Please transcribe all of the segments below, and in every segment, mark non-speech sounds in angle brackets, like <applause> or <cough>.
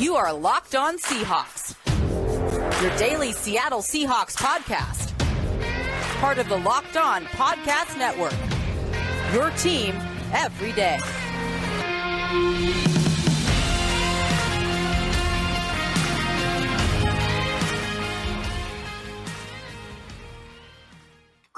You are Locked On Seahawks, your daily Seattle Seahawks podcast. Part of the Locked On Podcast Network. Your team every day.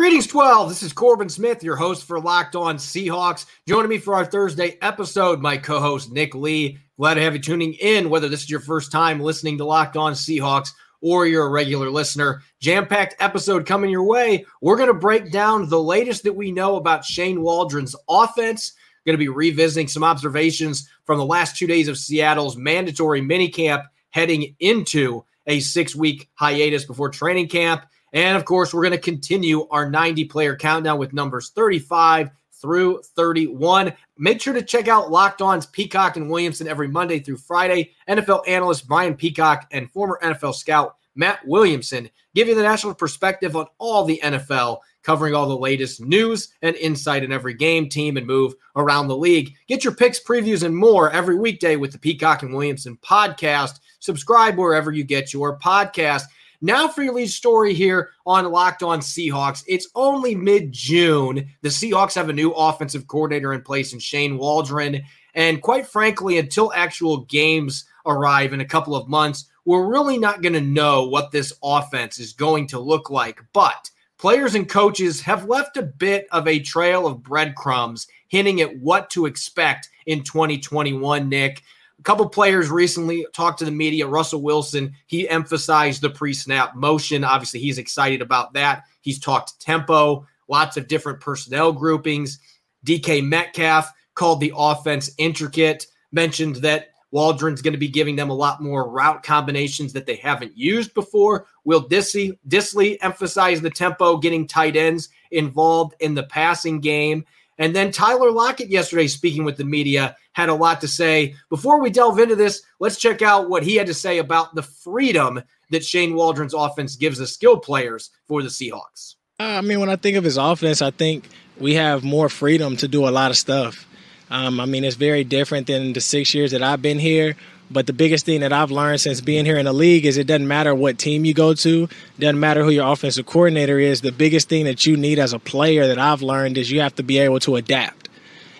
Greetings, 12. This is Corbin Smith, your host for Locked On Seahawks. Joining me for our Thursday episode, my co host, Nick Lee. Glad to have you tuning in, whether this is your first time listening to Locked On Seahawks or you're a regular listener. Jam packed episode coming your way. We're going to break down the latest that we know about Shane Waldron's offense. Going to be revisiting some observations from the last two days of Seattle's mandatory minicamp heading into a six week hiatus before training camp. And of course, we're going to continue our 90 player countdown with numbers 35 through 31. Make sure to check out Locked On's Peacock and Williamson every Monday through Friday. NFL analyst Brian Peacock and former NFL scout Matt Williamson give you the national perspective on all the NFL, covering all the latest news and insight in every game, team, and move around the league. Get your picks, previews, and more every weekday with the Peacock and Williamson podcast. Subscribe wherever you get your podcast. Now for your lead story here on Locked On Seahawks. It's only mid June. The Seahawks have a new offensive coordinator in place in Shane Waldron. And quite frankly, until actual games arrive in a couple of months, we're really not going to know what this offense is going to look like. But players and coaches have left a bit of a trail of breadcrumbs hinting at what to expect in 2021, Nick. A couple players recently talked to the media. Russell Wilson, he emphasized the pre snap motion. Obviously, he's excited about that. He's talked tempo, lots of different personnel groupings. DK Metcalf called the offense intricate, mentioned that Waldron's going to be giving them a lot more route combinations that they haven't used before. Will Dissly, Dissly emphasize the tempo, getting tight ends involved in the passing game. And then Tyler Lockett yesterday, speaking with the media, had a lot to say. Before we delve into this, let's check out what he had to say about the freedom that Shane Waldron's offense gives the skilled players for the Seahawks. I mean, when I think of his offense, I think we have more freedom to do a lot of stuff. Um, I mean, it's very different than the six years that I've been here. But the biggest thing that I've learned since being here in the league is it doesn't matter what team you go to, doesn't matter who your offensive coordinator is. The biggest thing that you need as a player that I've learned is you have to be able to adapt.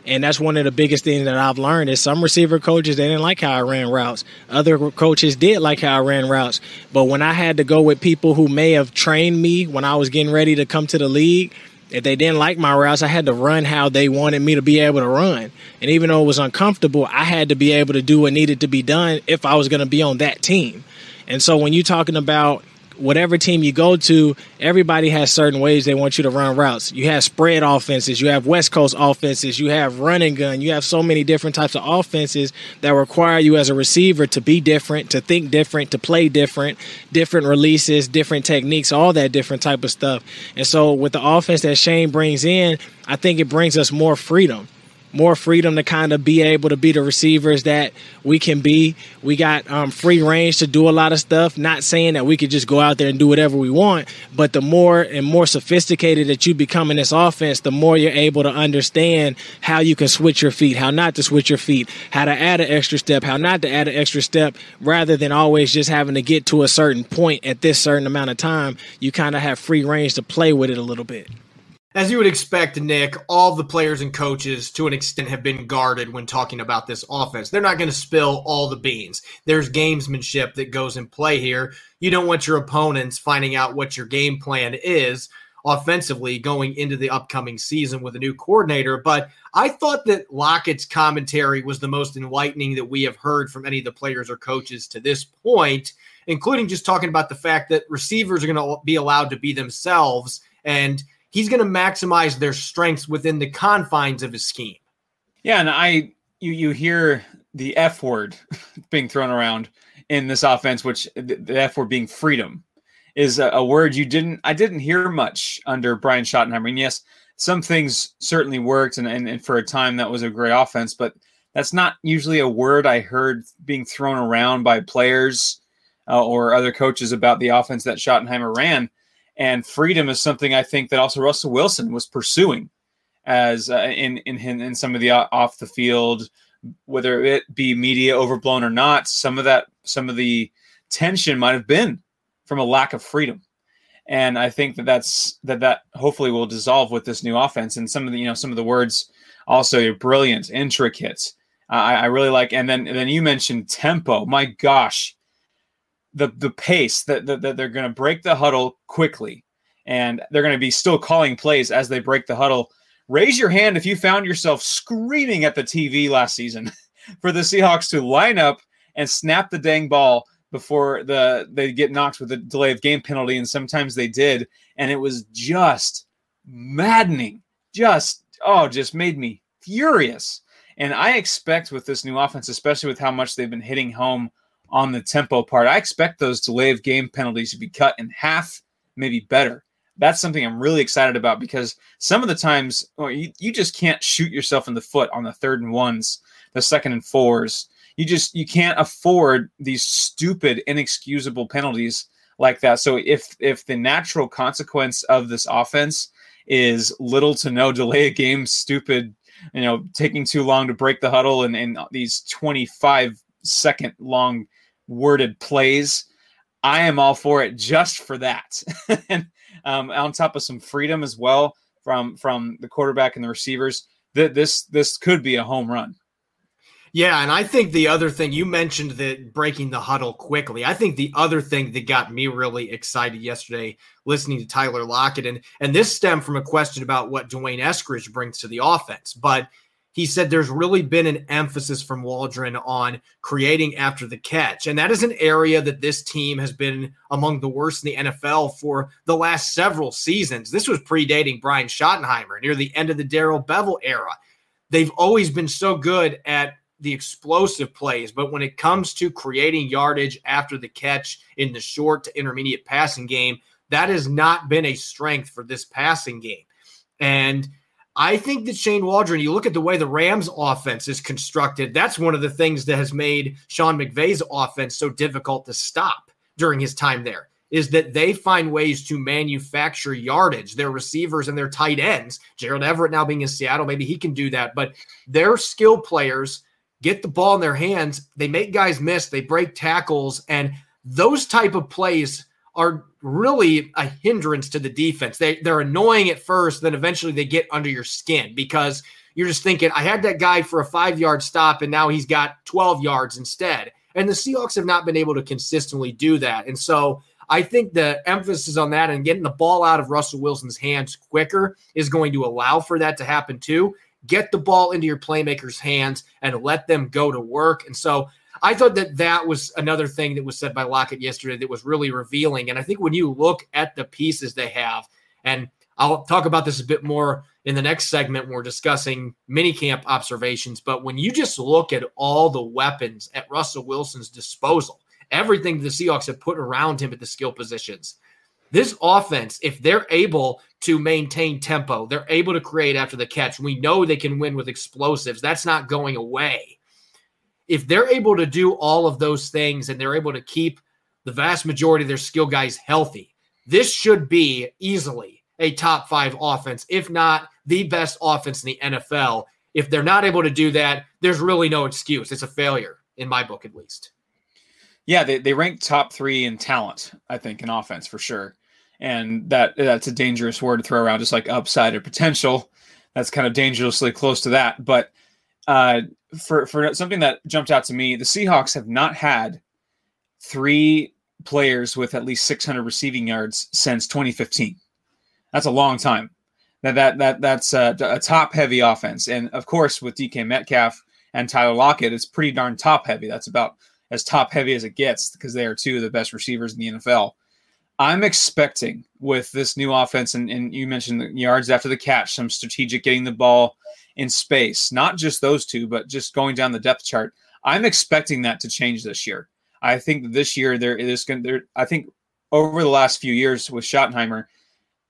And that's one of the biggest things that I've learned is some receiver coaches they didn't like how I ran routes. Other coaches did like how I ran routes. But when I had to go with people who may have trained me when I was getting ready to come to the league, if they didn't like my routes, I had to run how they wanted me to be able to run. And even though it was uncomfortable, I had to be able to do what needed to be done if I was going to be on that team. And so when you're talking about whatever team you go to, everybody has certain ways they want you to run routes. You have spread offenses, you have West Coast offenses, you have running gun, you have so many different types of offenses that require you as a receiver to be different, to think different, to play different, different releases, different techniques, all that different type of stuff. And so with the offense that Shane brings in, I think it brings us more freedom more freedom to kind of be able to be the receivers that we can be. We got um, free range to do a lot of stuff. Not saying that we could just go out there and do whatever we want, but the more and more sophisticated that you become in this offense, the more you're able to understand how you can switch your feet, how not to switch your feet, how to add an extra step, how not to add an extra step, rather than always just having to get to a certain point at this certain amount of time. You kind of have free range to play with it a little bit. As you would expect, Nick, all the players and coaches to an extent have been guarded when talking about this offense. They're not going to spill all the beans. There's gamesmanship that goes in play here. You don't want your opponents finding out what your game plan is offensively going into the upcoming season with a new coordinator. But I thought that Lockett's commentary was the most enlightening that we have heard from any of the players or coaches to this point, including just talking about the fact that receivers are going to be allowed to be themselves and – he's going to maximize their strengths within the confines of his scheme. Yeah, and I you you hear the F word <laughs> being thrown around in this offense, which the F word being freedom is a, a, word you didn't I didn't hear much under Brian Schottenheimer. And yes, some things certainly worked, and, and, and for a time that was a great offense, but that's not usually a word I heard being thrown around by players uh, or other coaches about the offense that Schottenheimer ran. And freedom is something I think that also Russell Wilson was pursuing as uh, in, in in some of the off the field, whether it be media overblown or not. Some of that some of the tension might have been from a lack of freedom. And I think that that's that that hopefully will dissolve with this new offense. And some of the you know some of the words also are brilliant, intricate. Uh, I, I really like. And then and then you mentioned tempo. My gosh, the the pace that, that, that they're going to break the huddle quickly, and they're going to be still calling plays as they break the huddle. Raise your hand if you found yourself screaming at the TV last season <laughs> for the Seahawks to line up and snap the dang ball before the they get knocked with a delay of game penalty, and sometimes they did, and it was just maddening. Just oh, just made me furious. And I expect with this new offense, especially with how much they've been hitting home on the tempo part, I expect those delay of game penalties to be cut in half, maybe better. That's something I'm really excited about because some of the times well, you, you just can't shoot yourself in the foot on the third and ones, the second and fours, you just you can't afford these stupid inexcusable penalties like that. So if if the natural consequence of this offense is little to no delay a <laughs> game stupid you know taking too long to break the huddle and, and these 25 second long worded plays i am all for it just for that <laughs> and um, on top of some freedom as well from from the quarterback and the receivers that this this could be a home run yeah, and I think the other thing you mentioned that breaking the huddle quickly. I think the other thing that got me really excited yesterday listening to Tyler Lockett, and and this stemmed from a question about what D'Wayne Eskridge brings to the offense. But he said there's really been an emphasis from Waldron on creating after the catch. And that is an area that this team has been among the worst in the NFL for the last several seasons. This was predating Brian Schottenheimer near the end of the Darrell Bevell era. They've always been so good at the explosive plays, but when it comes to creating yardage after the catch in the short to intermediate passing game, that has not been a strength for this passing game. And I think that Shane Waldron, you look at the way the Rams offense is constructed, that's one of the things that has made Sean McVay's offense so difficult to stop during his time there. Is that they find ways to manufacture yardage. Their receivers and their tight ends, Gerald Everett now being in Seattle, maybe he can do that. But their skill players get the ball in their hands. They make guys miss. They break tackles, and those type of plays are really a hindrance to the defense. They they're annoying at first, then eventually they get under your skin because you're just thinking, I had that guy for a five yard stop, and now he's got 12 yards instead. And the Seahawks have not been able to consistently do that. And so I think the emphasis on that and getting the ball out of Russell Wilson's hands quicker is going to allow for that to happen too get the ball into your playmakers' hands and let them go to work. And so I thought that that was another thing that was said by Lockett yesterday that was really revealing. And I think when you look at the pieces they have, and I'll talk about this a bit more in the next segment when we're discussing minicamp observations. But when you just look at all the weapons at Russell Wilson's disposal, everything the Seahawks have put around him at the skill positions, this offense, if they're able to maintain tempo, they're able to create after the catch. We know they can win with explosives. That's not going away. If they're able to do all of those things and they're able to keep the vast majority of their skill guys healthy, this should be easily a top five offense, if not the best offense in the NFL. If they're not able to do that, there's really no excuse. It's a failure, in my book at least. Yeah, they, they rank top three in talent, I think, in offense for sure and that that's a dangerous word to throw around, just like upside or potential. That's kind of dangerously close to that. But uh, for for something that jumped out to me, the Seahawks have not had three players with at least 600 receiving yards since 2015. That's a long time. That that that that's a, a top heavy offense, and of course with DK Metcalf and Tyler Lockett, it's pretty darn top heavy. That's about as top heavy as it gets because they are two of the best receivers in the NFL. I'm expecting with this new offense, and, and you mentioned the yards after the catch, some strategic getting the ball in space, not just those two, but just going down the depth chart. I'm expecting that to change this year. I think this year there is going there. I think over the last few years with Schottenheimer,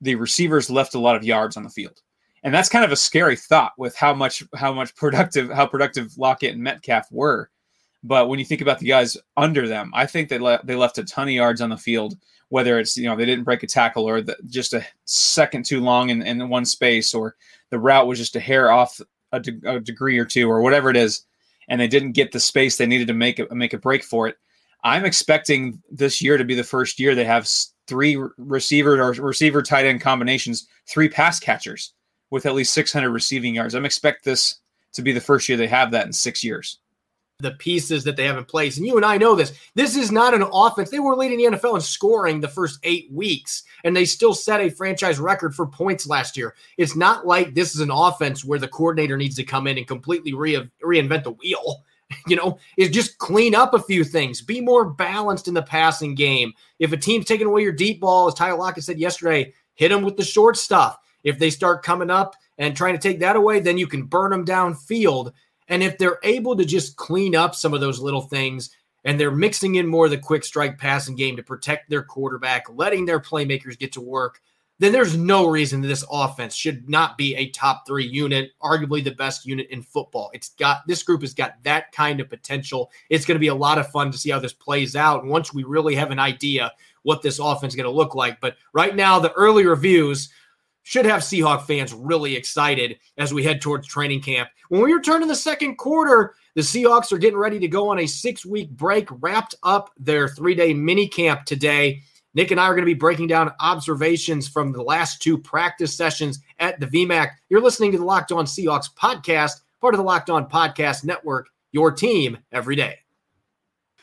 the receivers left a lot of yards on the field, and that's kind of a scary thought with how much how much productive how productive Lockett and Metcalf were. But when you think about the guys under them, I think they le- they left a ton of yards on the field whether it's you know they didn't break a tackle or the, just a second too long in, in one space or the route was just a hair off a, de- a, degree or two or whatever it is and they didn't get the space they needed to make a, make a break for it I'm expecting this year to be the first year they have three receiver or receiver tight end combinations, three pass catchers with at least 600 receiving yards. I'm expect this to be the first year they have that in six years. The pieces that they have in place, and you and I know this. This is not an offense. They were leading the NFL in scoring the first eight weeks, and they still set a franchise record for points last year. It's not like this is an offense where the coordinator needs to come in and completely re- reinvent the wheel <laughs> you know, is just clean up a few things, be more balanced in the passing game. If a team's taking away your deep ball, as Tyler Lockett said yesterday, hit them with the short stuff. If they start coming up and trying to take that away, then you can burn them downfield. And if they're able to just clean up some of those little things and they're mixing in more of the quick strike passing game to protect their quarterback, letting their playmakers get to work, then there's no reason that this offense should not be a top three unit, arguably the best unit in football. It's got this group has got that kind of potential. It's going to be a lot of fun to see how this plays out. Once we really have an idea what this offense is going to look like. But right now, the early reviews should have Seahawk fans really excited as we head towards training camp. When we return to the second quarter, the Seahawks are getting ready to go on a six week break, wrapped up their three day mini camp today. Nick and I are going to be breaking down observations from the last two practice sessions at the VMAC. You're listening to the Locked On Seahawks podcast, part of the Locked On Podcast Network, your team every day.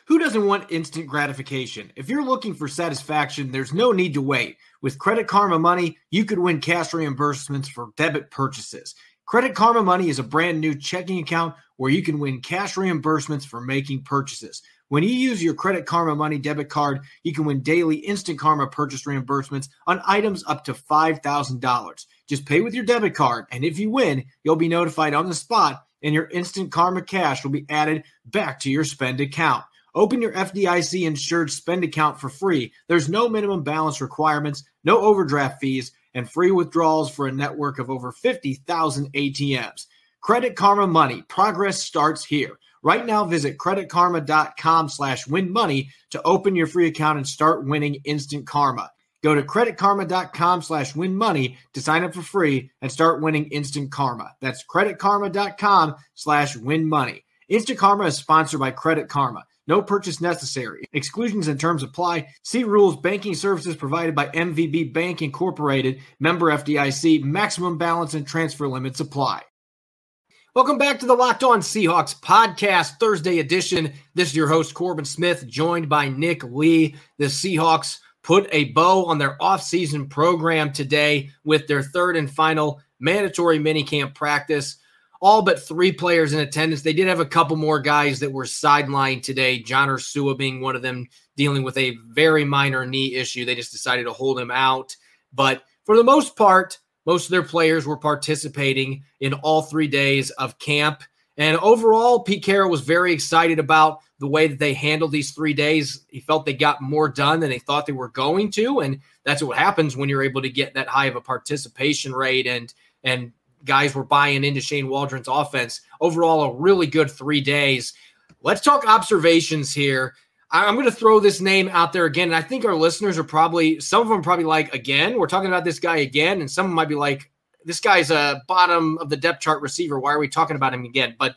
Who doesn't want instant gratification? If you're looking for satisfaction, there's no need to wait. With Credit Karma Money, you could win cash reimbursements for debit purchases. Credit Karma Money is a brand new checking account where you can win cash reimbursements for making purchases. When you use your Credit Karma Money debit card, you can win daily Instant Karma purchase reimbursements on items up to $5,000. Just pay with your debit card, and if you win, you'll be notified on the spot, and your Instant Karma cash will be added back to your spend account. Open your FDIC insured spend account for free. There's no minimum balance requirements, no overdraft fees, and free withdrawals for a network of over 50,000 ATMs. Credit Karma Money. Progress starts here. Right now, visit creditkarma.com slash win money to open your free account and start winning instant karma. Go to creditkarma.com slash win money to sign up for free and start winning instant karma. That's creditkarma.com slash win money. Instant Karma is sponsored by Credit Karma. No purchase necessary. Exclusions and terms apply. See rules. Banking services provided by MVB Bank Incorporated. Member FDIC. Maximum balance and transfer limits apply. Welcome back to the Locked On Seahawks podcast, Thursday edition. This is your host, Corbin Smith, joined by Nick Lee. The Seahawks put a bow on their offseason program today with their third and final mandatory minicamp practice. All but three players in attendance. They did have a couple more guys that were sidelined today, John Ursua being one of them, dealing with a very minor knee issue. They just decided to hold him out. But for the most part, most of their players were participating in all three days of camp. And overall, Pete Carroll was very excited about the way that they handled these three days. He felt they got more done than they thought they were going to. And that's what happens when you're able to get that high of a participation rate and and guys were buying into Shane Waldron's offense. Overall, a really good three days. Let's talk observations here. I'm going to throw this name out there again. And I think our listeners are probably, some of them probably like, again, we're talking about this guy again. And some might be like, this guy's a bottom of the depth chart receiver. Why are we talking about him again? But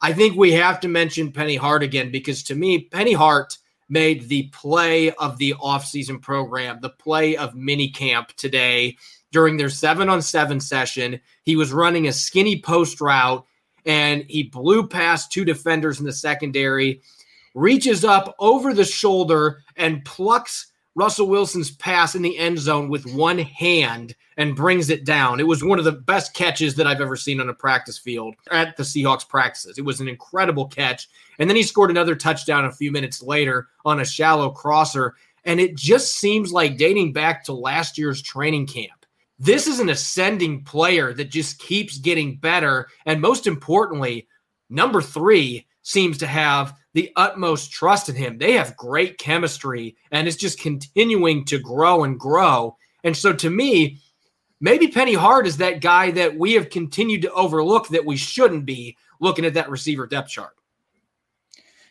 I think we have to mention Penny Hart again because to me, Penny Hart made the play of the offseason program, the play of minicamp today during their seven on seven session. He was running a skinny post route and he blew past two defenders in the secondary reaches up over the shoulder and plucks Russell Wilson's pass in the end zone with one hand and brings it down. It was one of the best catches that I've ever seen on a practice field at the Seahawks practices. It was an incredible catch. And then he scored another touchdown a few minutes later on a shallow crosser. And it just seems like dating back to last year's training camp. This is an ascending player that just keeps getting better. And most importantly, number three seems to have the utmost trust in him. They have great chemistry and it's just continuing to grow and grow. And so to me, maybe Penny Hart is that guy that we have continued to overlook that we shouldn't be looking at that receiver depth chart.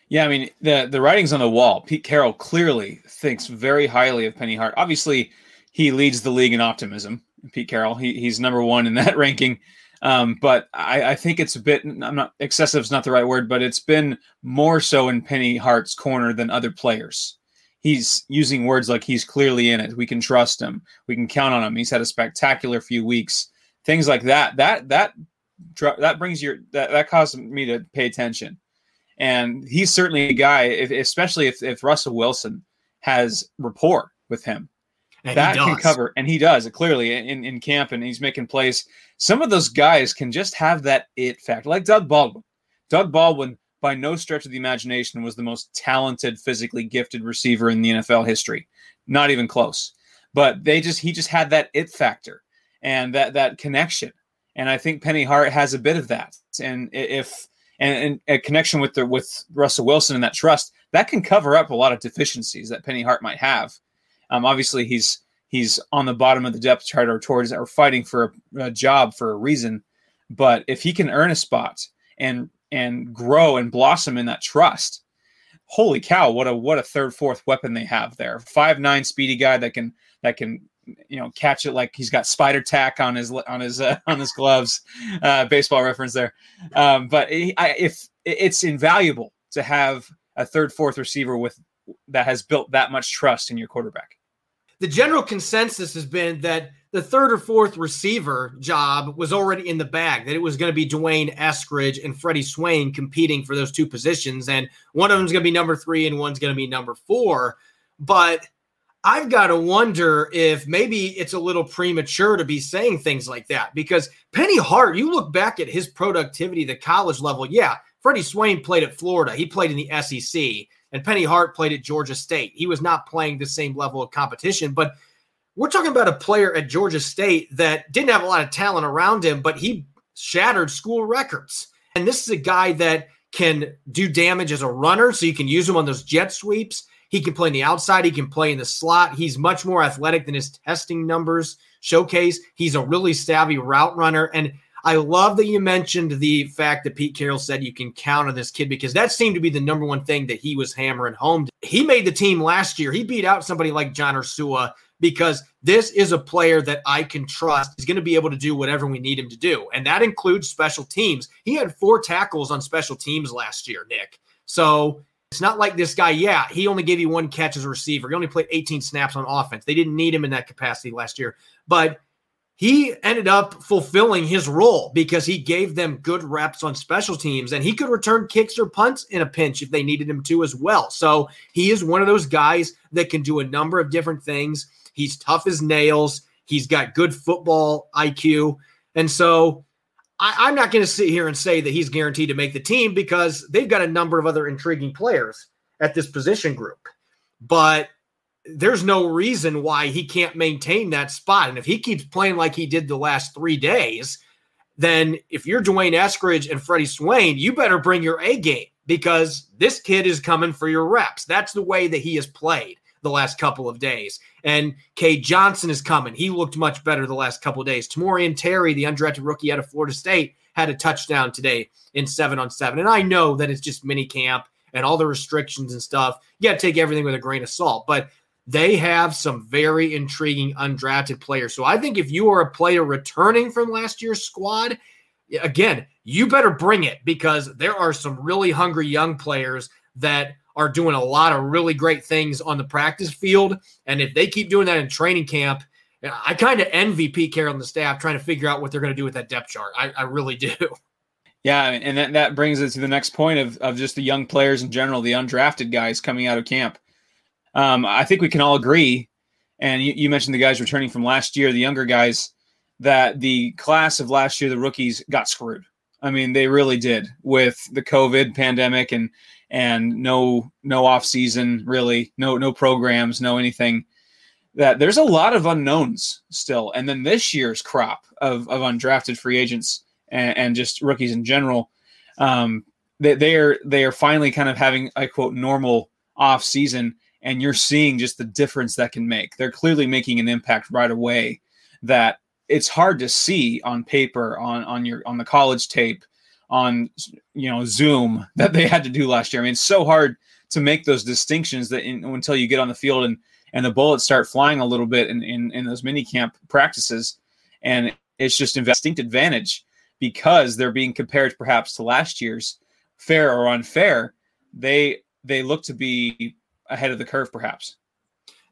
Yeah, I mean the the writing's on the wall. Pete Carroll clearly thinks very highly of Penny Hart. Obviously, he leads the league in optimism. Pete Carroll, he, he's number one in that <laughs> ranking. Um, but I, I, think it's a bit. I'm not excessive is not the right word, but it's been more so in Penny Hart's corner than other players. He's using words like he's clearly in it. We can trust him. We can count on him. He's had a spectacular few weeks. Things like that. That that that brings your that that caused me to pay attention. And he's certainly a guy, if, especially if, if Russell Wilson has rapport with him. And that can cover, and he does clearly in, in camp, and he's making plays. Some of those guys can just have that it factor, like Doug Baldwin. Doug Baldwin, by no stretch of the imagination, was the most talented, physically gifted receiver in the NFL history. Not even close. But they just he just had that it factor and that that connection. And I think Penny Hart has a bit of that. And if and, and a connection with the with Russell Wilson and that trust that can cover up a lot of deficiencies that Penny Hart might have. Um, obviously, he's he's on the bottom of the depth chart or towards or fighting for a, a job for a reason. But if he can earn a spot and and grow and blossom in that trust, holy cow, what a what a third fourth weapon they have there. Five nine speedy guy that can that can you know catch it like he's got spider tack on his on his uh, on his gloves uh, baseball reference there um, but he, I, if it's invaluable to have a third fourth receiver with that has built that much trust in your quarterback the general consensus has been that the third or fourth receiver job was already in the bag, that it was going to be D'Wayne Eskridge and Freddie Swain competing for those two positions. And one of them is going to be number three and one's going to be number four. But I've got to wonder if maybe it's a little premature to be saying things like that because Penny Hart, you look back at his productivity the college level. Yeah, Freddie Swain played at Florida, he played in the SEC, and Penny Hart played at Georgia State. He was not playing the same level of competition, but we're talking about a player at Georgia State that didn't have a lot of talent around him, but he shattered school records. And this is a guy that can do damage as a runner, so you can use him on those jet sweeps. He can play in the outside. He can play in the slot. He's much more athletic than his testing numbers showcase. He's a really savvy route runner. And I love that you mentioned the fact that Pete Carroll said you can count on this kid because that seemed to be the number one thing that he was hammering home. He made the team last year. He beat out somebody like John Ursua because this is a player that I can trust. He's going to be able to do whatever we need him to do. And that includes special teams. He had four tackles on special teams last year, Nick. So it's not like this guy, yeah, he only gave you one catch as a receiver. He only played 18 snaps on offense. They didn't need him in that capacity last year. But he ended up fulfilling his role because he gave them good reps on special teams and he could return kicks or punts in a pinch if they needed him to as well. So he is one of those guys that can do a number of different things. He's tough as nails. He's got good football IQ. And so I, am not going to sit here and say that he's guaranteed to make the team because they've got a number of other intriguing players at this position group. But there's no reason why he can't maintain that spot. And if he keeps playing like he did the last three days, then if you're D'Wayne Eskridge and Freddie Swain, you better bring your A game because this kid is coming for your reps. That's the way that he has played the last couple of days. And Cade Johnson is coming. He looked much better the last couple of days. Tamorian Terry, the undrafted rookie out of Florida State, had a touchdown today in seven on seven. And I know that it's just mini camp and all the restrictions and stuff. You got to take everything with a grain of salt. But they have some very intriguing undrafted players. So I think if you are a player returning from last year's squad, again, you better bring it because there are some really hungry young players that are doing a lot of really great things on the practice field. And if they keep doing that in training camp, I kind of envy Pete Carroll and the staff trying to figure out what they're going to do with that depth chart. I, I really do. <laughs> Yeah, and that, that brings us to the next point of, of just the young players in general, the undrafted guys coming out of camp. Um, I think we can all agree, and you, you mentioned the guys returning from last year, the younger guys, that the class of last year, the rookies, got screwed. I mean, they really did with the COVID pandemic and and no no off season really, no no programs, no anything. That there's a lot of unknowns still, and then this year's crop of of undrafted free agents and, and just rookies in general, um, they, they are they are finally kind of having a quote normal off season, and you're seeing just the difference that can make. They're clearly making an impact right away. That it's hard to see on paper on on your on the college tape on you know Zoom <laughs> that they had to do last year. I mean, it's so hard to make those distinctions that in, until you get on the field and and the bullets start flying a little bit in in, in those mini camp practices, and it's just distinct advantage. because they're being compared perhaps to last year's fair or unfair, they they look to be ahead of the curve perhaps.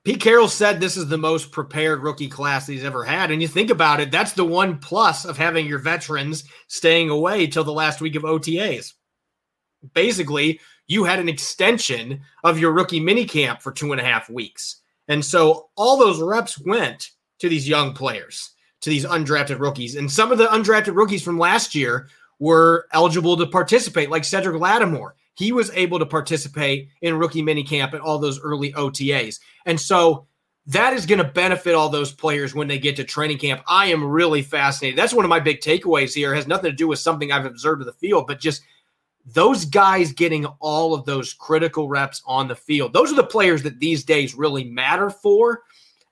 Pete Carroll said this is the most prepared rookie class he's ever had. And you think about it, that's the one plus of having your veterans staying away till the last week of OTAs. Basically, you had an extension of your rookie minicamp for two and a half weeks. And so all those reps went to these young players, to these undrafted rookies. And some of the undrafted rookies from last year were eligible to participate, like Cedric Lattimore he was able to participate in rookie minicamp and all those early OTAs. And so that is going to benefit all those players when they get to training camp. I am really fascinated. That's one of my big takeaways here. It has nothing to do with something I've observed in the field, but just those guys getting all of those critical reps on the field. Those are the players that these days really matter for.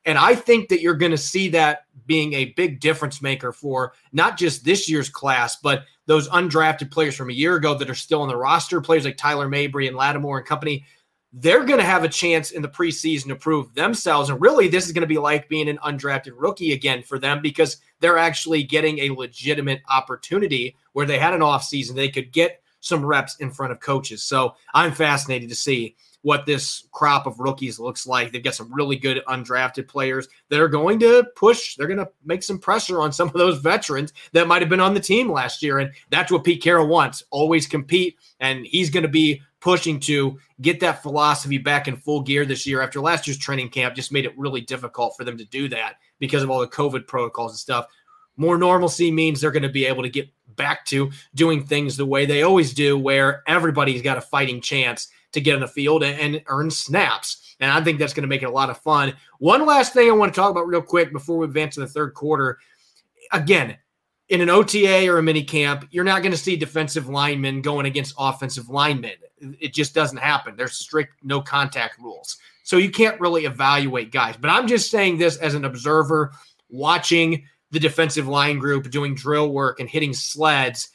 And I think that you're going to see that being a big difference maker for not just this year's class, but those undrafted players from a year ago that are still on the roster, players like Tyler Mabry and Lattimore and company, they're going to have a chance in the preseason to prove themselves. And really, this is going to be like being an undrafted rookie again for them because they're actually getting a legitimate opportunity where they had an offseason. They could get some reps in front of coaches. So I'm fascinated to see what this crop of rookies looks like. They've got some really good undrafted players that are going to push. They're going to make some pressure on some of those veterans that might have been on the team last year. And that's what Pete Carroll wants always compete. And he's going to be pushing to get that philosophy back in full gear this year after last year's training camp just made it really difficult for them to do that because of all the COVID protocols and stuff. More normalcy means they're going to be able to get back to doing things the way they always do, where everybody's got a fighting chance to get on the field and, and earn snaps. And I think that's going to make it a lot of fun. One last thing I want to talk about real quick before we advance to the third quarter. Again, in an OTA or a mini camp, you're not going to see defensive linemen going against offensive linemen. It just doesn't happen. There's strict no contact rules. So you can't really evaluate guys. But I'm just saying this as an observer watching the defensive line group doing drill work and hitting sleds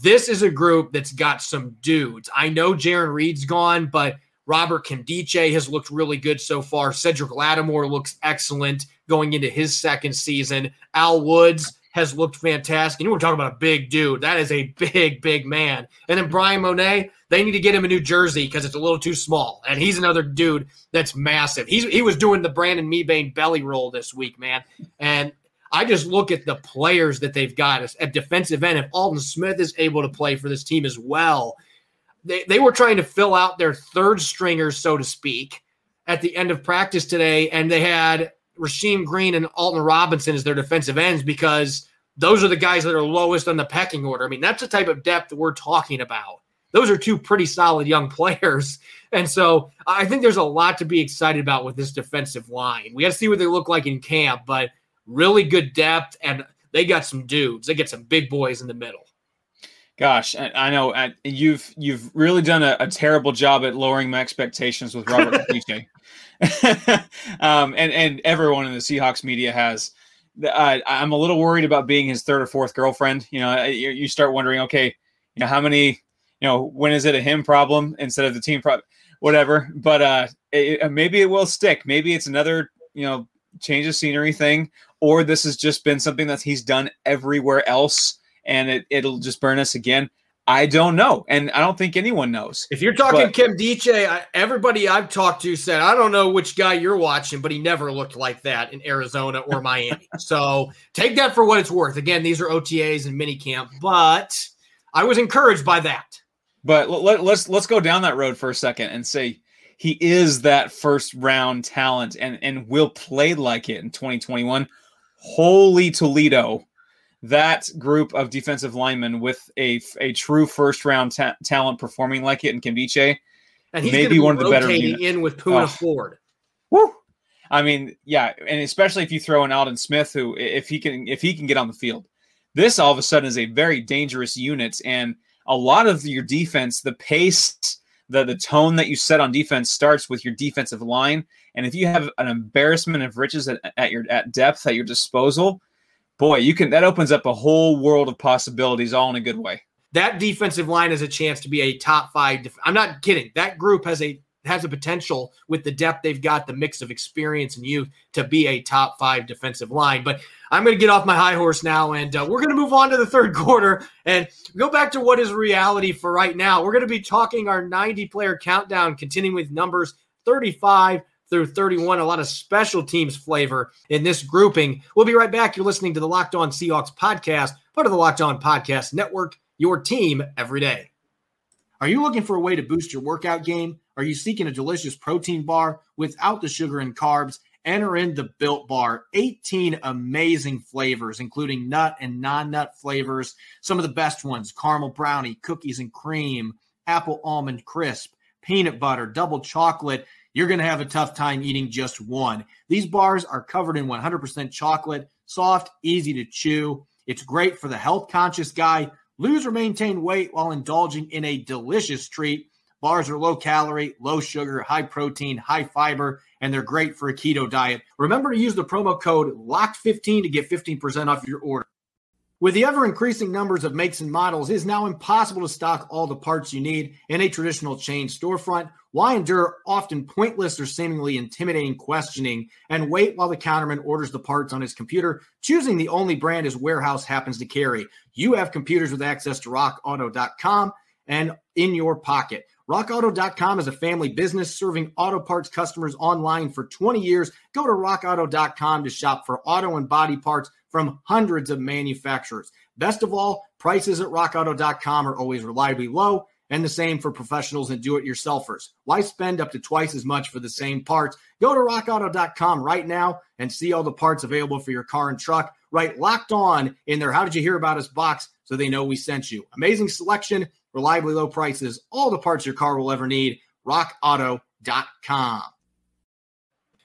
this is a group that's got some dudes. I know Jarran Reed's gone, but Robert Nkemdiche has looked really good so far. Cedric Lattimore looks excellent going into his second season. Al Woods has looked fantastic. And we're talking about a big dude. That is a big, big man. And then Bryan Mone, they need to get him a New Jersey because it's a little too small. And he's another dude that's massive. He's he was doing the Brandon Mebane belly roll this week, man. And I just look at the players that they've got at defensive end. If Aldon Smith is able to play for this team as well, they, they were trying to fill out their third stringers, so to speak, at the end of practice today, and they had Rasheem Green and Alton Robinson as their defensive ends because those are the guys that are lowest on the pecking order. I mean, that's the type of depth we're talking about. Those are two pretty solid young <laughs> players. And so I think there's a lot to be excited about with this defensive line. We got to see what they look like in camp, but – really good depth, and they got some dudes. They get some big boys in the middle. Gosh, I know you've you've really done a, a terrible job at lowering my expectations with Robert <laughs> <laughs> um, and and everyone in the Seahawks media has. Uh, I'm a little worried about being his third or fourth girlfriend. You know, you, you start wondering, okay, you know, how many, you know, when is it a him problem instead of the team problem? Whatever. But uh, it, maybe it will stick. Maybe it's another, you know, change of scenery thing, or this has just been something that he's done everywhere else and it, it'll just burn us again. I don't know, and I don't think anyone knows. If you're talking but, Nkemdiche, everybody I've talked to said I don't know which guy you're watching, but he never looked like that in Arizona or <laughs> Miami. so take that for what it's worth. Again, these are OTAs and minicamp, but I was encouraged by that. But let, let's let's go down that road for a second and say he is that first round talent and and will play like it in 2021 holy Toledo, that group of defensive linemen with a, a true first round ta- talent performing like it in Nkemdiche, and he's maybe one of the better units. in with Poona oh. Ford. Woo! I mean, yeah, and especially if you throw in Aldon Smith, who if he can if he can get on the field, this all of a sudden is a very dangerous unit, and a lot of your defense, the pace, the the tone that you set on defense starts with your defensive line, and if you have an embarrassment of riches at, at your at depth at your disposal, boy, you can that opens up a whole world of possibilities, all in a good way. That defensive line has a chance to be a top five. Def- I'm not kidding. That group has a has a potential with the depth they've got, the mix of experience and youth to be a top five defensive line. But I'm going to get off my high horse now, and uh, we're going to move on to the third <laughs> quarter and go back to what is reality for right now. We're going to be talking our 90 player countdown, continuing with numbers 35 through 31. A lot of special teams flavor in this grouping. We'll be right back. You're listening to the Locked On Seahawks podcast, part of the Locked On Podcast Network, your team every day. Are you looking for a way to boost your workout game? Are you seeking a delicious protein bar without the sugar and carbs? Enter in the Built Bar. 18 amazing flavors, including nut and non nut flavors. Some of the best ones caramel brownie, cookies and cream, apple almond crisp, peanut butter, double chocolate. You're going to have a tough time eating just one. These bars are covered in 100% chocolate, soft, easy to chew. It's great for the health conscious guy. Lose or maintain weight while indulging in a delicious treat. Bars are low calorie, low sugar, high protein, high fiber, and they're great for a keto diet. Remember to use the promo code LOCKED15 to get 15% off your order. With the ever increasing numbers of makes and models, it is now impossible to stock all the parts you need in a traditional chain storefront. Why endure often pointless or seemingly intimidating questioning and wait while the counterman orders the parts on his computer, choosing the only brand his warehouse happens to carry? You have computers with access to rockauto.com and in your pocket. RockAuto.com is a family business serving auto parts customers online for 20 years. Go to RockAuto.com to shop for auto and body parts from hundreds of manufacturers. Best of all, prices at RockAuto.com are always reliably low, and the same for professionals and do it yourselfers. Why spend up to twice as much for the same parts? Go to RockAuto.com right now and see all the parts available for your car and truck. Right locked on in there. How did you hear about us box so they know we sent you? Amazing selection reliably low prices, all the parts your car will ever need. RockAuto.com.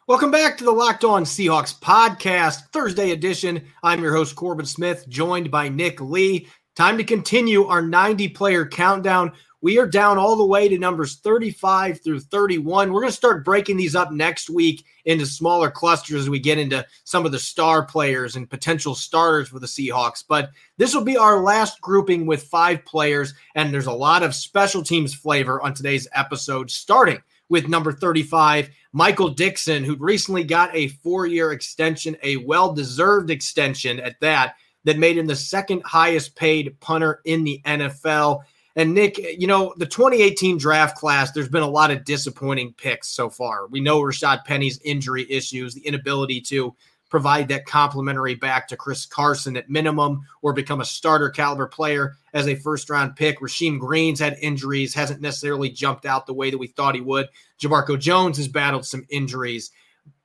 Welcome back to the Locked On Seahawks podcast, Thursday edition. I'm your host, Corbin Smith, joined by Nick Lee. Time to continue our 90 player countdown. We are down all the way to numbers 35 through 31. We're going to start breaking these up next week into smaller clusters as we get into some of the star players and potential starters for the Seahawks. But this will be our last grouping with five players, and there's a lot of special teams flavor on today's episode, starting with number 35, Michael Dickson, who recently got a four year extension, a well deserved extension at that, that made him the second highest paid punter in the NFL. And Nick, you know, the 2018 draft class, there's been a lot of disappointing picks so far. We know Rashaad Penny's injury issues, the inability to provide that complimentary back to Chris Carson at minimum or become a starter caliber player as a first round pick. Rasheem Green's had injuries, hasn't necessarily jumped out the way that we thought he would. Jamarco Jones has battled some injuries.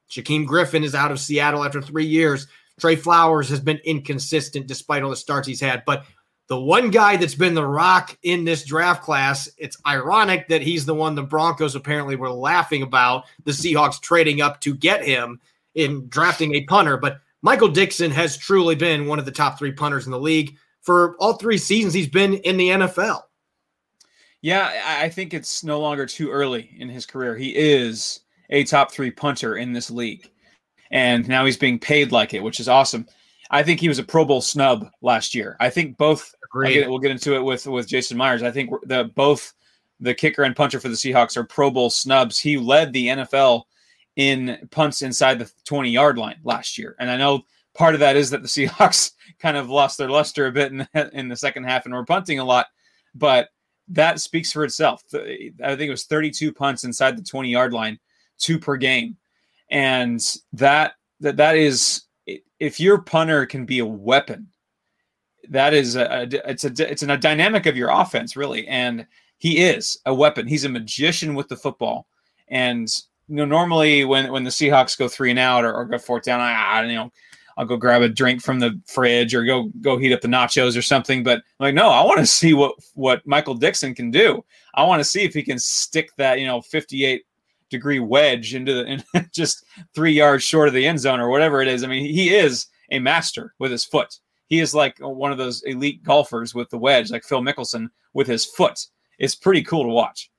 Shaquem Griffin is out of Seattle after three years. Tre Flowers has been inconsistent despite all the starts he's had. But the one guy that's been the rock in this draft class, it's ironic that he's the one the Broncos apparently were laughing about the Seahawks trading up to get him in drafting a punter. But Michael Dickson has truly been one of the top three punters in the league for all three seasons he's been in the NFL. Yeah, I think it's no longer too early in his career. He is a top three punter in this league. And now he's being paid like it, which is awesome. I think he was a Pro Bowl snub last year. I think both. Get, we'll get into it with with Jason Myers. I think the both the kicker and puncher for the Seahawks are Pro Bowl snubs. He led the NFL in punts inside the 20 yard line last year, and I know part of that is that the <laughs> Seahawks kind of lost their luster a bit in the, in the second half and were punting a lot, but that speaks for itself. I think it was 32 punts inside the 20 yard line, two per game, and that that that is if your punter can be a weapon, that is a, it's a it's a dynamic of your offense really, and he is a weapon. He's a magician with the football, and you know normally when when the Seahawks go three and out or, or go fourth down, I, I you know I'll go grab a drink from the fridge or go go heat up the nachos or something. But I'm like, no, I want to <laughs> see what what Michael Dickson can do. I want to see if he can stick that you know 58 degree wedge into the <laughs> in, just three yards short of the end zone or whatever it is. I mean, he is a master with his foot. He is like one of those elite golfers with the wedge, like Phil Mickelson with his foot. It's pretty cool to watch.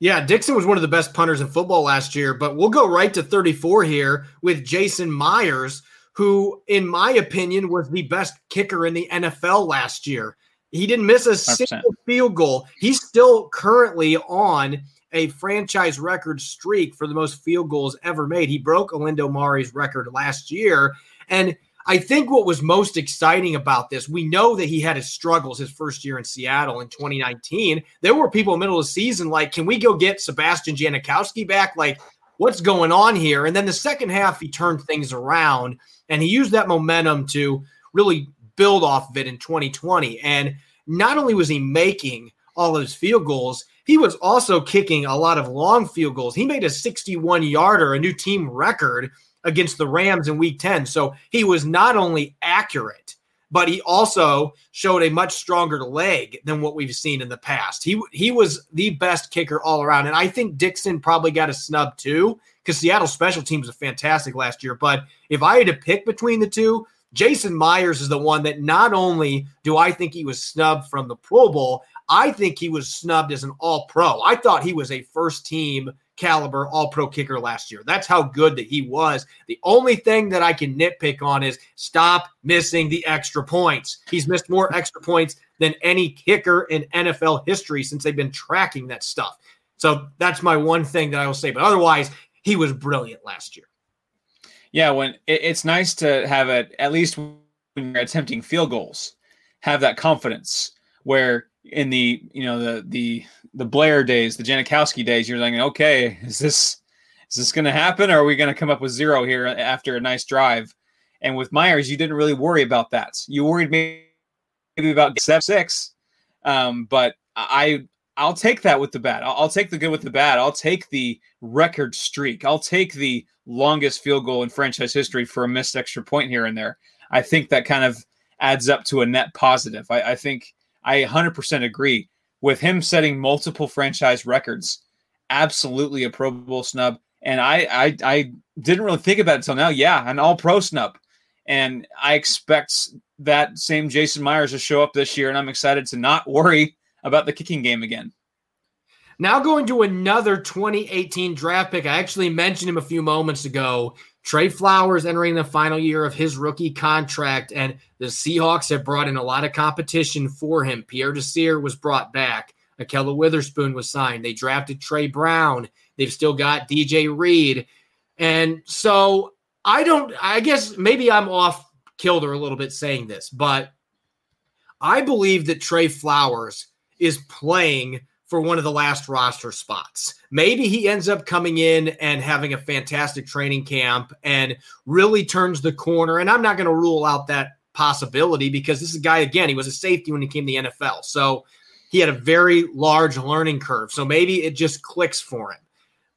Yeah, Dickson was one of the best punters in football last year, but we'll go right to 34 here with Jason Myers, who, in my opinion, was the best kicker in the NFL last year. He didn't miss a 100%. single field goal. He's still currently on a franchise record streak for the most field goals ever made. He broke Olindo Mare's record last year. And I think what was most exciting about this, we know that he had his struggles his first year in Seattle in 2019. There were people in the middle of the season like, can we go get Sebastian Janikowski back? Like, what's going on here? And then the second half, he turned things around and he used that momentum to really build off of it in 2020. And not only was he making all of his field goals, he was also kicking a lot of long field goals. He made a 61 yarder, a new team record against the Rams in week 10. So he was not only accurate, but he also showed a much stronger leg than what we've seen in the past. He he was the best kicker all around. And I think Dickson probably got a snub too, because Seattle special teams was fantastic last year. But if I had to pick between the two, Jason Myers is the one that not only do I think he was snubbed from the Pro Bowl, I think he was snubbed as an all pro. I thought he was a first team caliber all pro kicker last year. That's how good that he was. The only thing that I can nitpick on is stop missing the extra points. He's missed more <laughs> extra points than any kicker in NFL history since they've been tracking that stuff. So that's my one thing that I will say. But otherwise, he was brilliant last year. Yeah, when it's nice to have it at least when you're attempting field goals, have that confidence where in the you know the the the Blair days, the Janikowski days, you're like, okay, is this is this going to happen, or are we going to come up with zero here after a nice drive? And with Myers, you didn't really worry about that. You worried maybe about seven six, um, but I I'll take that with the bad. I'll, I'll take the good with the bad. I'll take the record streak. I'll take the longest field goal in franchise history for a missed extra point here and there. I think that kind of adds up to a net positive. I, I think I 100% agree with him setting multiple franchise records. Absolutely a Pro Bowl snub. And I, I, I didn't really think about it until now. Yeah, an All Pro snub, and I expect that same Jason Myers to show up this year. And I'm excited to not worry about the kicking game again. Now going to another 2018 draft pick. I actually mentioned him a few moments ago. Tre Flowers entering the final year of his rookie contract, and the Seahawks have brought in a lot of competition for him. Pierre Desir was brought back. Ahkello Witherspoon was signed. They drafted Tre Brown. They've still got DJ Reed. And so I don't, I guess maybe I'm off kilter a little bit saying this, but I believe that Tre Flowers is playing for one of the last roster spots. Maybe he ends up coming in and having a fantastic training camp and really turns the corner. And I'm not going to rule out that possibility because this is a guy, again, he was a safety when he came to the NFL. So he had a very large learning curve. So maybe it just clicks for him.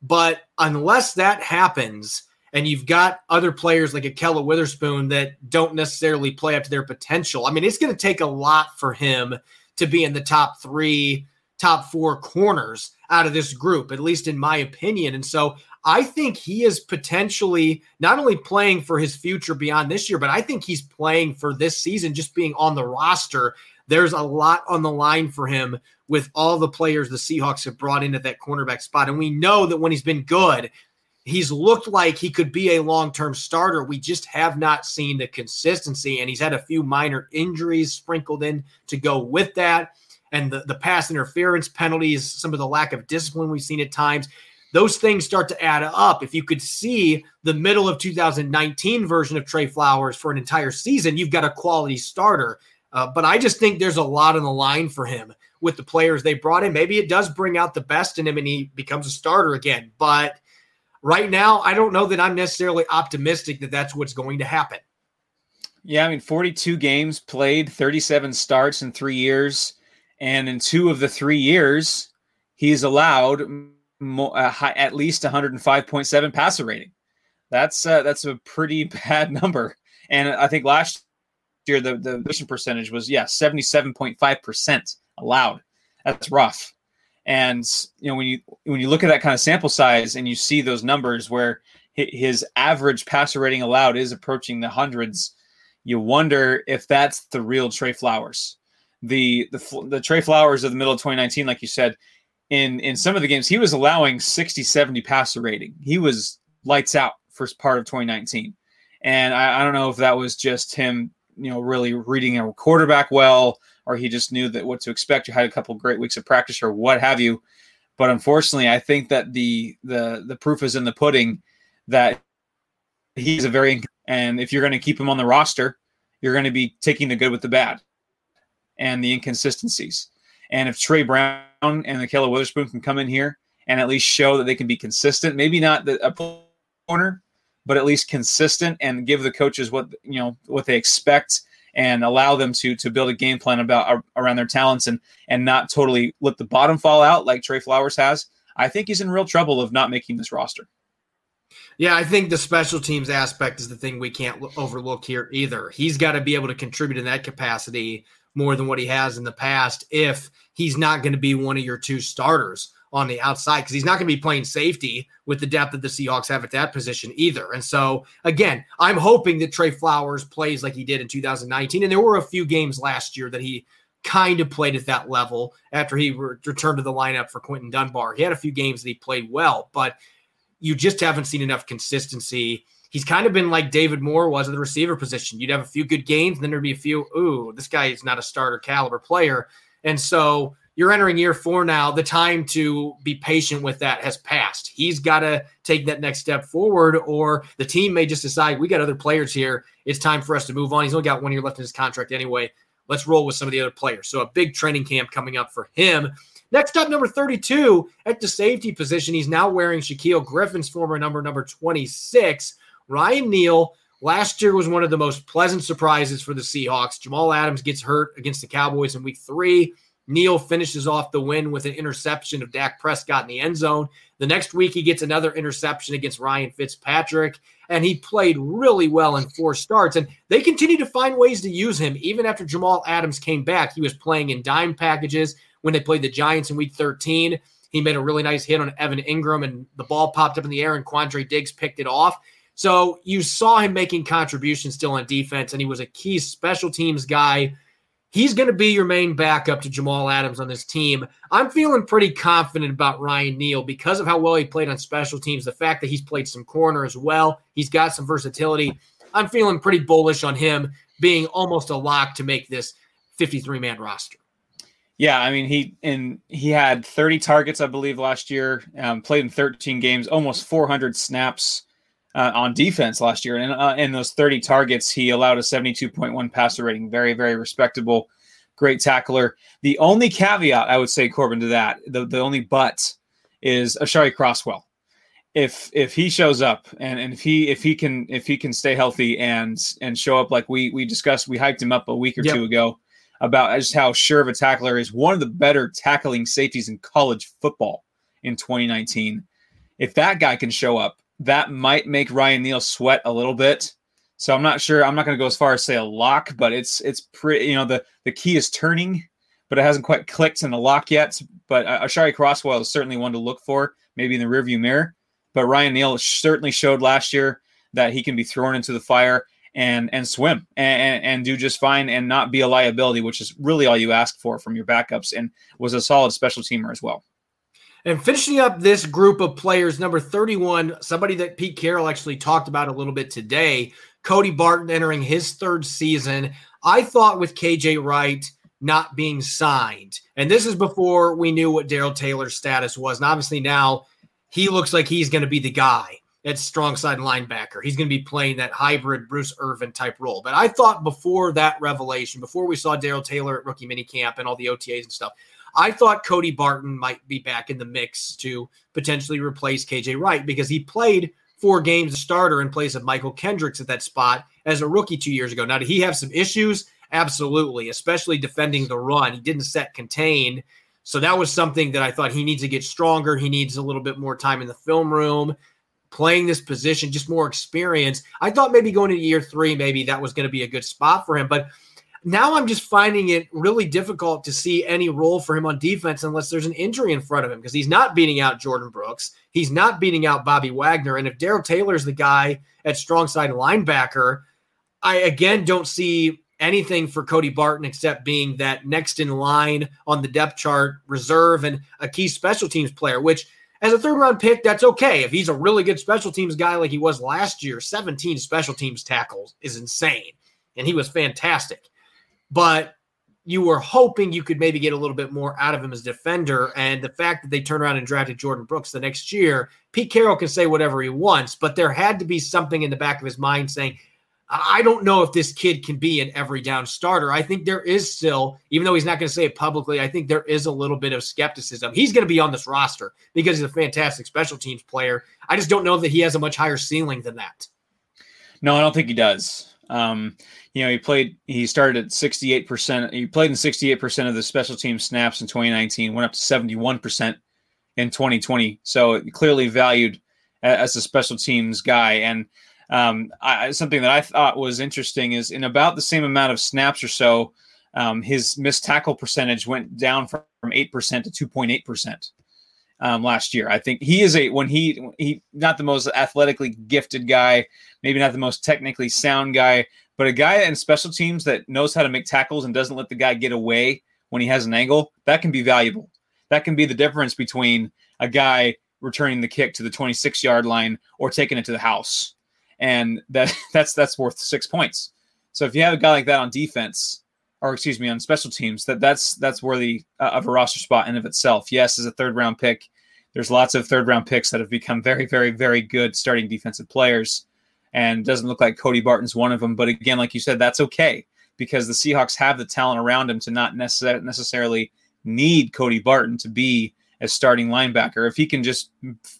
But unless that happens, and you've got other players like Ahkello Witherspoon that don't necessarily play up to their potential, I mean, it's going to take a lot for him to be in the top three top four corners out of this group, at least in my opinion. And so I think he is potentially not only playing for his future beyond this year, but I think he's playing for this season, just being on the roster. There's a lot on the line for him with all the players the Seahawks have brought into that cornerback spot. And we know that when he's been good, he's looked like he could be a long-term starter. We just have not seen the consistency, and he's had a few minor injuries sprinkled in to go with that and the, the pass interference penalties, some of the lack of discipline we've seen at times, those things start to add up. If you could see the middle of 2019 version of Tre Flowers for an entire season, you've got a quality starter. Uh, but I just think there's a lot on the line for him with the players they brought in. Maybe it does bring out the best in him and he becomes a starter again. But right now, I don't know that I'm necessarily optimistic that that's what's going to happen. Yeah, I mean, 42 games played, 37 starts in three years. And in two of the three years, he's allowed uh, high, at least 105.7 passer rating. That's uh, that's a pretty <laughs> bad number. And I think last year the the mission percentage was yeah 77.5 percent allowed. That's rough. And you know when you when you look at that kind of sample size and you see those numbers where his average passer rating allowed is approaching the hundreds, you wonder if that's the real Tre Flowers the the the Tre Flowers of the middle of 2019, like you said, in in some of the games, he was allowing 60, 70 passer rating. He was lights out first part of 2019. And I, I don't know if that was just him, you know, really reading a quarterback well or he just knew that what to expect. You had a couple great weeks of practice or what have you. But unfortunately, I think that the the the proof is in the pudding that he's a very and if you're going to keep him on the roster, you're going to be taking the good with the bad and the inconsistencies. And if Tre Brown and Ahkello Witherspoon can come in here and at least show that they can be consistent, maybe not the, a corner, but at least consistent and give the coaches what you know what they expect and allow them to to build a game plan about uh, around their talents and and not totally let the bottom fall out like Tre Flowers has. I think he's in real trouble of not making this roster. Yeah, I think the special teams aspect is the thing we can't overlook here either. He's got to be able to contribute in that capacity more than what he has in the past if he's not going to be one of your two starters on the outside because he's not going to be playing safety with the depth that the Seahawks have at that position either. And so, again, I'm hoping that Tre Flowers plays like he did in 2019. And there were a few games last year that he kind of played at that level after he re- returned to the lineup for Quinton Dunbar. He had a few games that he played well, but you just haven't seen enough consistency. He's kind of been like David Moore was at the receiver position. You'd have a few good games, and then there'd be a few, ooh, this guy is not a starter caliber player. And so you're entering year four now. The time to be patient with that has passed. He's got to take that next step forward, or the team may just decide we got other players here. It's time for us to move on. He's only got one year left in his contract anyway. Let's roll with some of the other players. So a big training camp coming up for him. Next up, number 32 at the safety position. He's now wearing Shaquill Griffin's former number, number 26. Ryan Neal last year was one of the most pleasant surprises for the Seahawks. Jamal Adams gets hurt against the Cowboys in week three. Neal finishes off the win with an interception of Dak Prescott in the end zone. The next week, he gets another interception against Ryan Fitzpatrick, and he played really well in four starts. And they continue to find ways to use him. Even after Jamal Adams came back, he was playing in dime packages when they played the Giants in week 13. He made a really nice hit on Evan Engram, and the ball popped up in the air, and Quandre Diggs picked it off. So you saw him making contributions still on defense, and he was a key special teams guy He's going to be your main backup to Jamal Adams on this team. I'm feeling pretty confident about Ryan Neal because of how well he played on special teams, the fact that he's played some corner as well. He's got some versatility. I'm feeling pretty bullish on him being almost a lock to make this 53 man roster. Yeah, I mean he and he had 30 targets, I believe, last year. Um, played in 13 games, almost 400 snaps uh, on defense last year. And uh, in those 30 targets, he allowed a 72.1 passer rating. Very, very respectable. Great tackler. The only caveat I would say, Corbin, to that, the, the only but is Aashari Crosswell. If if he shows up and, and if he if he can if he can stay healthy and and show up like we we discussed, we hyped him up a week or yep. two ago about just how sure of a tackler is one of the better tackling safeties in college football in 2019. If that guy can show up, that might make Ryan Neal sweat a little bit. So I'm not sure. I'm not going to go as far as say a lock, but it's it's pretty. You know, the the key is turning, but it hasn't quite clicked in the lock yet. But uh, Aashari Crosswell is certainly one to look for, maybe in the rearview mirror. But Ryan Neal certainly showed last year that he can be thrown into the fire and and swim and, and, and do just fine and not be a liability, which is really all you ask for from your backups, and was a solid special teamer as well. And finishing up this group of players, number 31, somebody that Pete Carroll actually talked about a little bit today, Cody Barton entering his third season. I thought with KJ Wright not being signed, and this is before we knew what Darrell Taylor's status was. And obviously now he looks like he's going to be the guy at strong side linebacker. He's going to be playing that hybrid Bruce Irvin type role. But I thought before that revelation, before we saw Darrell Taylor at rookie minicamp and all the OTAs and stuff, I thought Cody Barton might be back in the mix to potentially replace KJ Wright because he played four games a starter in place of Mychal Kendricks at that spot as a rookie two years ago. Now, did he have some issues? Absolutely, especially defending the run. He didn't set contain. So that was something that I thought he needs to get stronger. He needs a little bit more time in the film room, playing this position, just more experience. I thought maybe going into year three, maybe that was going to be a good spot for him. But now I'm just finding it really difficult to see any role for him on defense unless there's an injury in front of him because he's not beating out Jordyn Brooks. He's not beating out Bobby Wagner. And if Darrell Taylor's the guy at strong side linebacker, I again don't see anything for Cody Barton except being that next in line on the depth chart reserve and a key special teams player, which as a third round pick, that's okay. If he's a really good special teams guy like he was last year, 17 special teams tackles is insane. And he was fantastic. But you were hoping you could maybe get a little bit more out of him as defender. And the fact that they turned around and drafted Jordyn Brooks the next year, Pete Carroll can say whatever he wants, but there had to be something in the back of his mind saying, I don't know if this kid can be an every down starter. I think there is still, even though he's not going to say it publicly, I think there is a little bit of skepticism. He's going to be on this roster because he's a fantastic special teams player. I just don't know that he has a much higher ceiling than that. No, I don't think he does. Um, you know, he played, he started at 68%. He played in 68% of the special team snaps in 2019, went up to 71% in 2020. So clearly valued as a special teams guy. And um, I, something that I thought was interesting is in about the same amount of snaps or so, um, his missed tackle percentage went down from 8% to 2.8%. Um, last year. I think he is a when he he not the most athletically gifted guy, maybe not the most technically sound guy, but a guy in special teams that knows how to make tackles and doesn't let the guy get away when he has an angle, that can be valuable. That can be the difference between a guy returning the kick to the 26 yard line or taking it to the house. And that <laughs> that's that's worth six points. So if you have a guy like that on defense, or excuse me, on special teams, that that's that's worthy uh, of a roster spot in of itself. Yes, as a third round pick, there's lots of third round picks that have become very, very, very good starting defensive players and doesn't look like Cody Barton's one of them. But again, like you said, that's okay because the Seahawks have the talent around him to not necess- necessarily need Cody Barton to be a starting linebacker. If he can just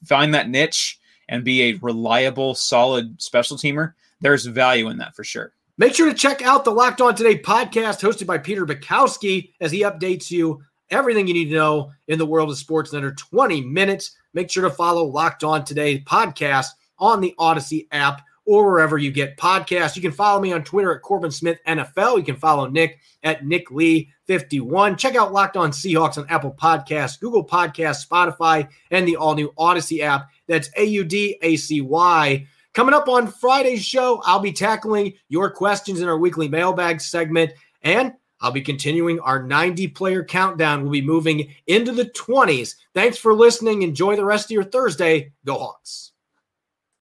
find that niche and be a reliable, solid special teamer, there's value in that for sure. Make sure to check out the Locked On Today podcast hosted by Peter Bukowski as he updates you everything you need to know in the world of sports in under 20 minutes. Make sure to follow Locked On Today podcast on the Audacy app or wherever you get podcasts. You can follow me on Twitter at Corbin Smith NFL. You can follow Nick at Nick Lee 51. Check out Locked On Seahawks on Apple Podcasts, Google Podcasts, Spotify, and the all new Audacy app. That's A U D A C Y. Coming up on Friday's show, I'll be tackling your questions in our weekly mailbag segment. And I'll be continuing our 90 player countdown. We'll be moving into the 20s. Thanks for listening. Enjoy the rest of your Thursday. Go Hawks.